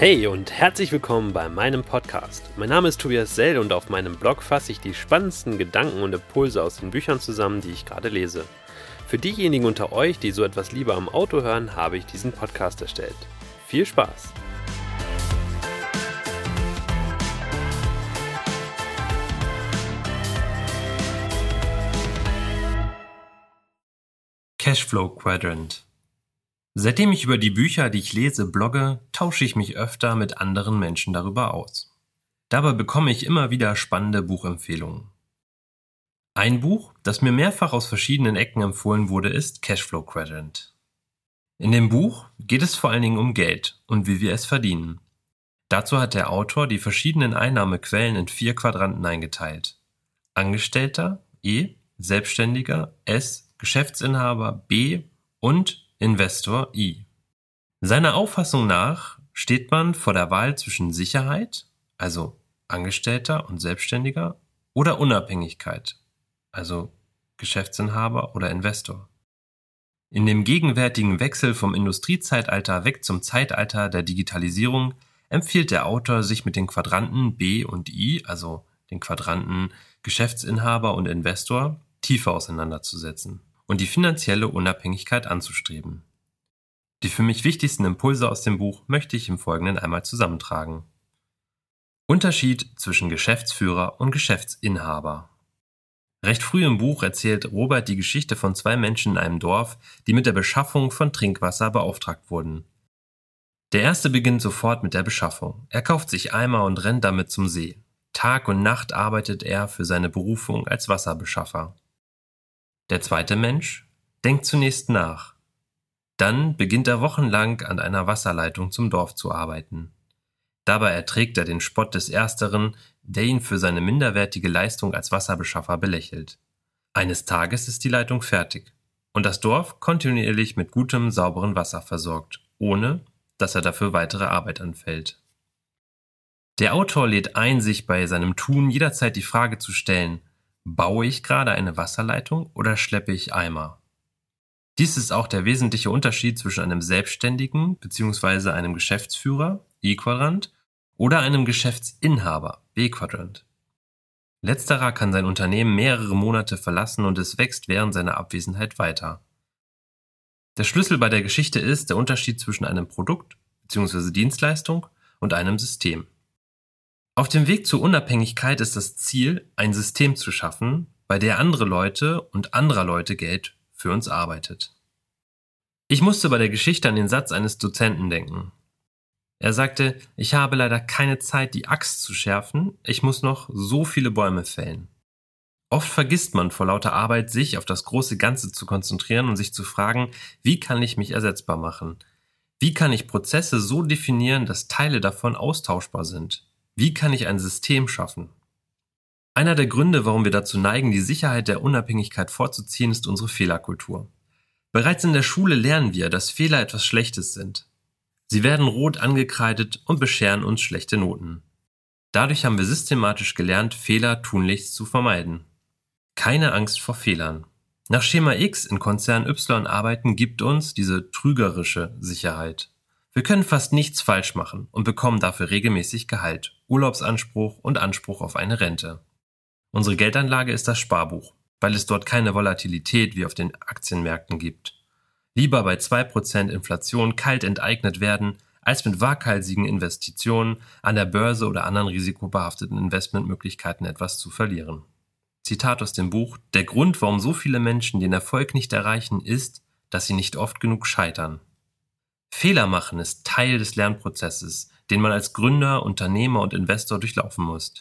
Hey und herzlich willkommen bei meinem Podcast. Mein Name ist Tobias Sell und auf meinem Blog fasse ich die spannendsten Gedanken und Impulse aus den Büchern zusammen, die ich gerade lese. Für diejenigen unter euch, die so etwas lieber am Auto hören, habe ich diesen Podcast erstellt. Viel Spaß! Cashflow Quadrant Seitdem ich über die Bücher, die ich lese, blogge, tausche ich mich öfter mit anderen Menschen darüber aus. Dabei bekomme ich immer wieder spannende Buchempfehlungen. Ein Buch, das mir mehrfach aus verschiedenen Ecken empfohlen wurde, ist Cashflow Quadrant. In dem Buch geht es vor allen Dingen um Geld und wie wir es verdienen. Dazu hat der Autor die verschiedenen Einnahmequellen in vier Quadranten eingeteilt. Angestellter, E, Selbstständiger, S, Geschäftsinhaber, B und Investor I. Seiner Auffassung nach steht man vor der Wahl zwischen Sicherheit, also Angestellter und Selbstständiger, oder Unabhängigkeit, also Geschäftsinhaber oder Investor. In dem gegenwärtigen Wechsel vom Industriezeitalter weg zum Zeitalter der Digitalisierung empfiehlt der Autor, sich mit den Quadranten B und I, also den Quadranten Geschäftsinhaber und Investor, tiefer auseinanderzusetzen und die finanzielle Unabhängigkeit anzustreben. Die für mich wichtigsten Impulse aus dem Buch möchte ich im Folgenden einmal zusammentragen. Unterschied zwischen Geschäftsführer und Geschäftsinhaber. Recht früh im Buch erzählt Robert die Geschichte von zwei Menschen in einem Dorf, die mit der Beschaffung von Trinkwasser beauftragt wurden. Der erste beginnt sofort mit der Beschaffung. Er kauft sich Eimer und rennt damit zum See. Tag und Nacht arbeitet er für seine Berufung als Wasserbeschaffer. Der zweite Mensch denkt zunächst nach. Dann beginnt er wochenlang an einer Wasserleitung zum Dorf zu arbeiten. Dabei erträgt er den Spott des Ersteren, der ihn für seine minderwertige Leistung als Wasserbeschaffer belächelt. Eines Tages ist die Leitung fertig und das Dorf kontinuierlich mit gutem, sauberen Wasser versorgt, ohne dass er dafür weitere Arbeit anfällt. Der Autor lädt ein, sich bei seinem Tun jederzeit die Frage zu stellen, Baue ich gerade eine Wasserleitung oder schleppe ich Eimer? Dies ist auch der wesentliche Unterschied zwischen einem Selbstständigen bzw. einem Geschäftsführer E-Quadrant oder einem Geschäftsinhaber B-Quadrant. Letzterer kann sein Unternehmen mehrere Monate verlassen und es wächst während seiner Abwesenheit weiter. Der Schlüssel bei der Geschichte ist der Unterschied zwischen einem Produkt bzw. Dienstleistung und einem System. Auf dem Weg zur Unabhängigkeit ist das Ziel, ein System zu schaffen, bei der andere Leute und anderer Leute Geld für uns arbeitet. Ich musste bei der Geschichte an den Satz eines Dozenten denken. Er sagte, ich habe leider keine Zeit, die Axt zu schärfen, ich muss noch so viele Bäume fällen. Oft vergisst man vor lauter Arbeit, sich auf das große Ganze zu konzentrieren und sich zu fragen, wie kann ich mich ersetzbar machen? Wie kann ich Prozesse so definieren, dass Teile davon austauschbar sind? Wie kann ich ein System schaffen? Einer der Gründe, warum wir dazu neigen, die Sicherheit der Unabhängigkeit vorzuziehen, ist unsere Fehlerkultur. Bereits in der Schule lernen wir, dass Fehler etwas Schlechtes sind. Sie werden rot angekreidet und bescheren uns schlechte Noten. Dadurch haben wir systematisch gelernt, Fehler tunlichst zu vermeiden. Keine Angst vor Fehlern. Nach Schema X in Konzern Y arbeiten gibt uns diese trügerische Sicherheit. Wir können fast nichts falsch machen und bekommen dafür regelmäßig Gehalt, Urlaubsanspruch und Anspruch auf eine Rente. Unsere Geldanlage ist das Sparbuch, weil es dort keine Volatilität wie auf den Aktienmärkten gibt. Lieber bei 2% Inflation kalt enteignet werden, als mit waghalsigen Investitionen an der Börse oder anderen risikobehafteten Investmentmöglichkeiten etwas zu verlieren. Zitat aus dem Buch Der Grund, warum so viele Menschen den Erfolg nicht erreichen, ist, dass sie nicht oft genug scheitern. Fehler machen ist Teil des Lernprozesses, den man als Gründer, Unternehmer und Investor durchlaufen muss.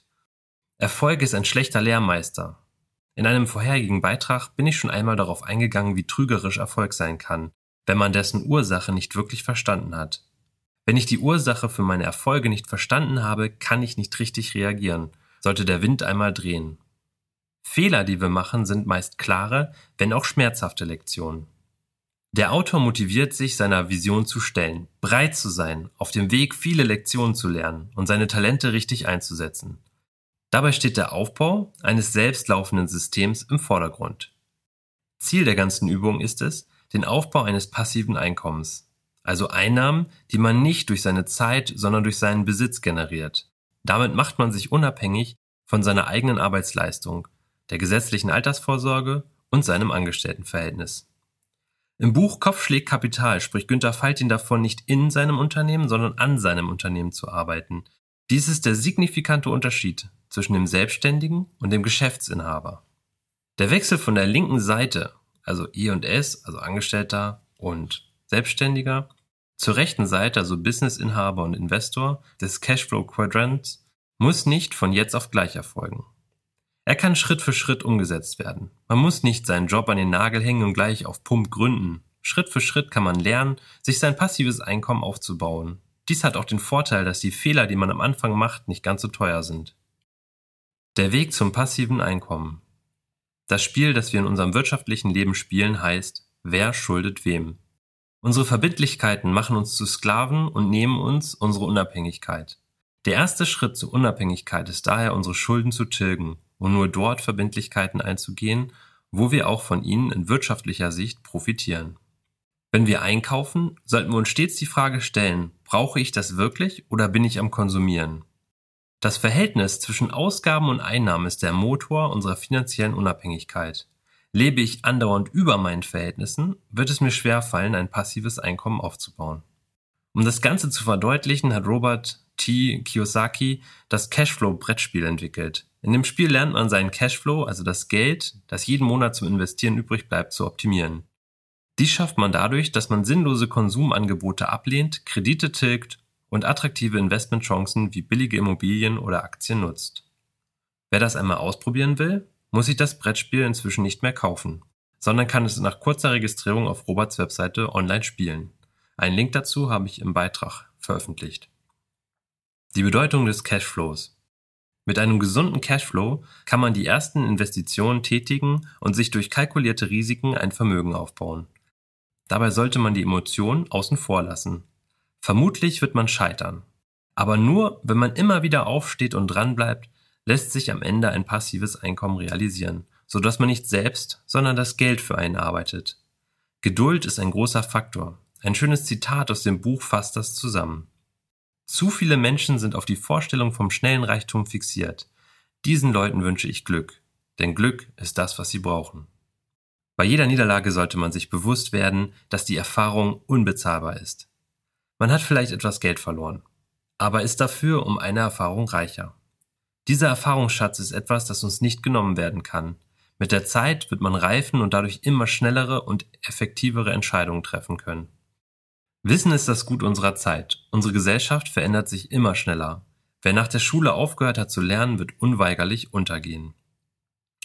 Erfolg ist ein schlechter Lehrmeister. In einem vorherigen Beitrag bin ich schon einmal darauf eingegangen, wie trügerisch Erfolg sein kann, wenn man dessen Ursache nicht wirklich verstanden hat. Wenn ich die Ursache für meine Erfolge nicht verstanden habe, kann ich nicht richtig reagieren, sollte der Wind einmal drehen. Fehler, die wir machen, sind meist klare, wenn auch schmerzhafte Lektionen. Der Autor motiviert sich, seiner Vision zu stellen, breit zu sein, auf dem Weg viele Lektionen zu lernen und seine Talente richtig einzusetzen. Dabei steht der Aufbau eines selbstlaufenden Systems im Vordergrund. Ziel der ganzen Übung ist es, den Aufbau eines passiven Einkommens, also Einnahmen, die man nicht durch seine Zeit, sondern durch seinen Besitz generiert. Damit macht man sich unabhängig von seiner eigenen Arbeitsleistung, der gesetzlichen Altersvorsorge und seinem Angestelltenverhältnis. Im Buch Kopf schlägt Kapital spricht Günter Faltin davon, nicht in seinem Unternehmen, sondern an seinem Unternehmen zu arbeiten. Dies ist der signifikante Unterschied zwischen dem Selbstständigen und dem Geschäftsinhaber. Der Wechsel von der linken Seite, also E&S, also Angestellter und Selbstständiger, zur rechten Seite, also Businessinhaber und Investor des Cashflow Quadrants, muss nicht von jetzt auf gleich erfolgen. Er kann Schritt für Schritt umgesetzt werden. Man muss nicht seinen Job an den Nagel hängen und gleich auf Pump gründen. Schritt für Schritt kann man lernen, sich sein passives Einkommen aufzubauen. Dies hat auch den Vorteil, dass die Fehler, die man am Anfang macht, nicht ganz so teuer sind. Der Weg zum passiven Einkommen. Das Spiel, das wir in unserem wirtschaftlichen Leben spielen, heißt, wer schuldet wem. Unsere Verbindlichkeiten machen uns zu Sklaven und nehmen uns unsere Unabhängigkeit. Der erste Schritt zur Unabhängigkeit ist daher, unsere Schulden zu tilgen und nur dort Verbindlichkeiten einzugehen, wo wir auch von ihnen in wirtschaftlicher Sicht profitieren. Wenn wir einkaufen, sollten wir uns stets die Frage stellen, brauche ich das wirklich oder bin ich am Konsumieren? Das Verhältnis zwischen Ausgaben und Einnahmen ist der Motor unserer finanziellen Unabhängigkeit. Lebe ich andauernd über meinen Verhältnissen, wird es mir schwerfallen, ein passives Einkommen aufzubauen. Um das Ganze zu verdeutlichen, hat Robert T. Kiyosaki das Cashflow-Brettspiel entwickelt. In dem Spiel lernt man seinen Cashflow, also das Geld, das jeden Monat zum Investieren übrig bleibt, zu optimieren. Dies schafft man dadurch, dass man sinnlose Konsumangebote ablehnt, Kredite tilgt und attraktive Investmentchancen wie billige Immobilien oder Aktien nutzt. Wer das einmal ausprobieren will, muss sich das Brettspiel inzwischen nicht mehr kaufen, sondern kann es nach kurzer Registrierung auf Roberts Webseite online spielen. Einen Link dazu habe ich im Beitrag veröffentlicht. Die Bedeutung des Cashflows. Mit einem gesunden Cashflow kann man die ersten Investitionen tätigen und sich durch kalkulierte Risiken ein Vermögen aufbauen. Dabei sollte man die Emotionen außen vor lassen. Vermutlich wird man scheitern. Aber nur, wenn man immer wieder aufsteht und dranbleibt, lässt sich am Ende ein passives Einkommen realisieren, so dass man nicht selbst, sondern das Geld für einen arbeitet. Geduld ist ein großer Faktor. Ein schönes Zitat aus dem Buch fasst das zusammen. Zu viele Menschen sind auf die Vorstellung vom schnellen Reichtum fixiert. Diesen Leuten wünsche ich Glück, denn Glück ist das, was sie brauchen. Bei jeder Niederlage sollte man sich bewusst werden, dass die Erfahrung unbezahlbar ist. Man hat vielleicht etwas Geld verloren, aber ist dafür um eine Erfahrung reicher. Dieser Erfahrungsschatz ist etwas, das uns nicht genommen werden kann. Mit der Zeit wird man reifen und dadurch immer schnellere und effektivere Entscheidungen treffen können. Wissen ist das Gut unserer Zeit. Unsere Gesellschaft verändert sich immer schneller. Wer nach der Schule aufgehört hat zu lernen, wird unweigerlich untergehen.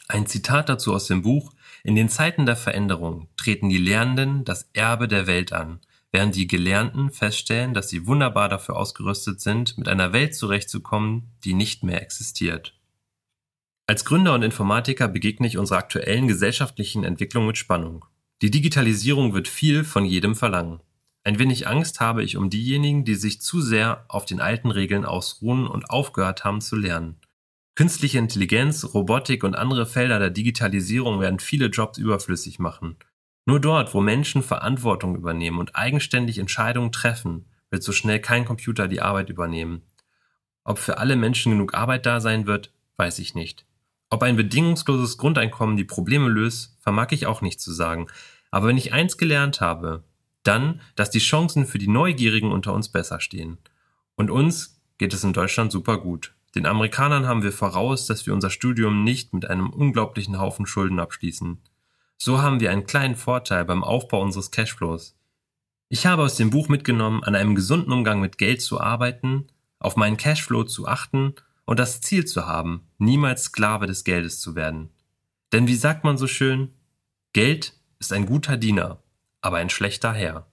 Ein Zitat dazu aus dem Buch In den Zeiten der Veränderung treten die Lernenden das Erbe der Welt an, während die Gelernten feststellen, dass sie wunderbar dafür ausgerüstet sind, mit einer Welt zurechtzukommen, die nicht mehr existiert. Als Gründer und Informatiker begegne ich unserer aktuellen gesellschaftlichen Entwicklung mit Spannung. Die Digitalisierung wird viel von jedem verlangen. Ein wenig Angst habe ich um diejenigen, die sich zu sehr auf den alten Regeln ausruhen und aufgehört haben zu lernen. Künstliche Intelligenz, Robotik und andere Felder der Digitalisierung werden viele Jobs überflüssig machen. Nur dort, wo Menschen Verantwortung übernehmen und eigenständig Entscheidungen treffen, wird so schnell kein Computer die Arbeit übernehmen. Ob für alle Menschen genug Arbeit da sein wird, weiß ich nicht. Ob ein bedingungsloses Grundeinkommen die Probleme löst, vermag ich auch nicht zu sagen. Aber wenn ich eins gelernt habe, dann, dass die Chancen für die Neugierigen unter uns besser stehen. Und uns geht es in Deutschland super gut. Den Amerikanern haben wir voraus, dass wir unser Studium nicht mit einem unglaublichen Haufen Schulden abschließen. So haben wir einen kleinen Vorteil beim Aufbau unseres Cashflows. Ich habe aus dem Buch mitgenommen, an einem gesunden Umgang mit Geld zu arbeiten, auf meinen Cashflow zu achten und das Ziel zu haben, niemals Sklave des Geldes zu werden. Denn wie sagt man so schön, Geld ist ein guter Diener, aber ein schlechter Herr.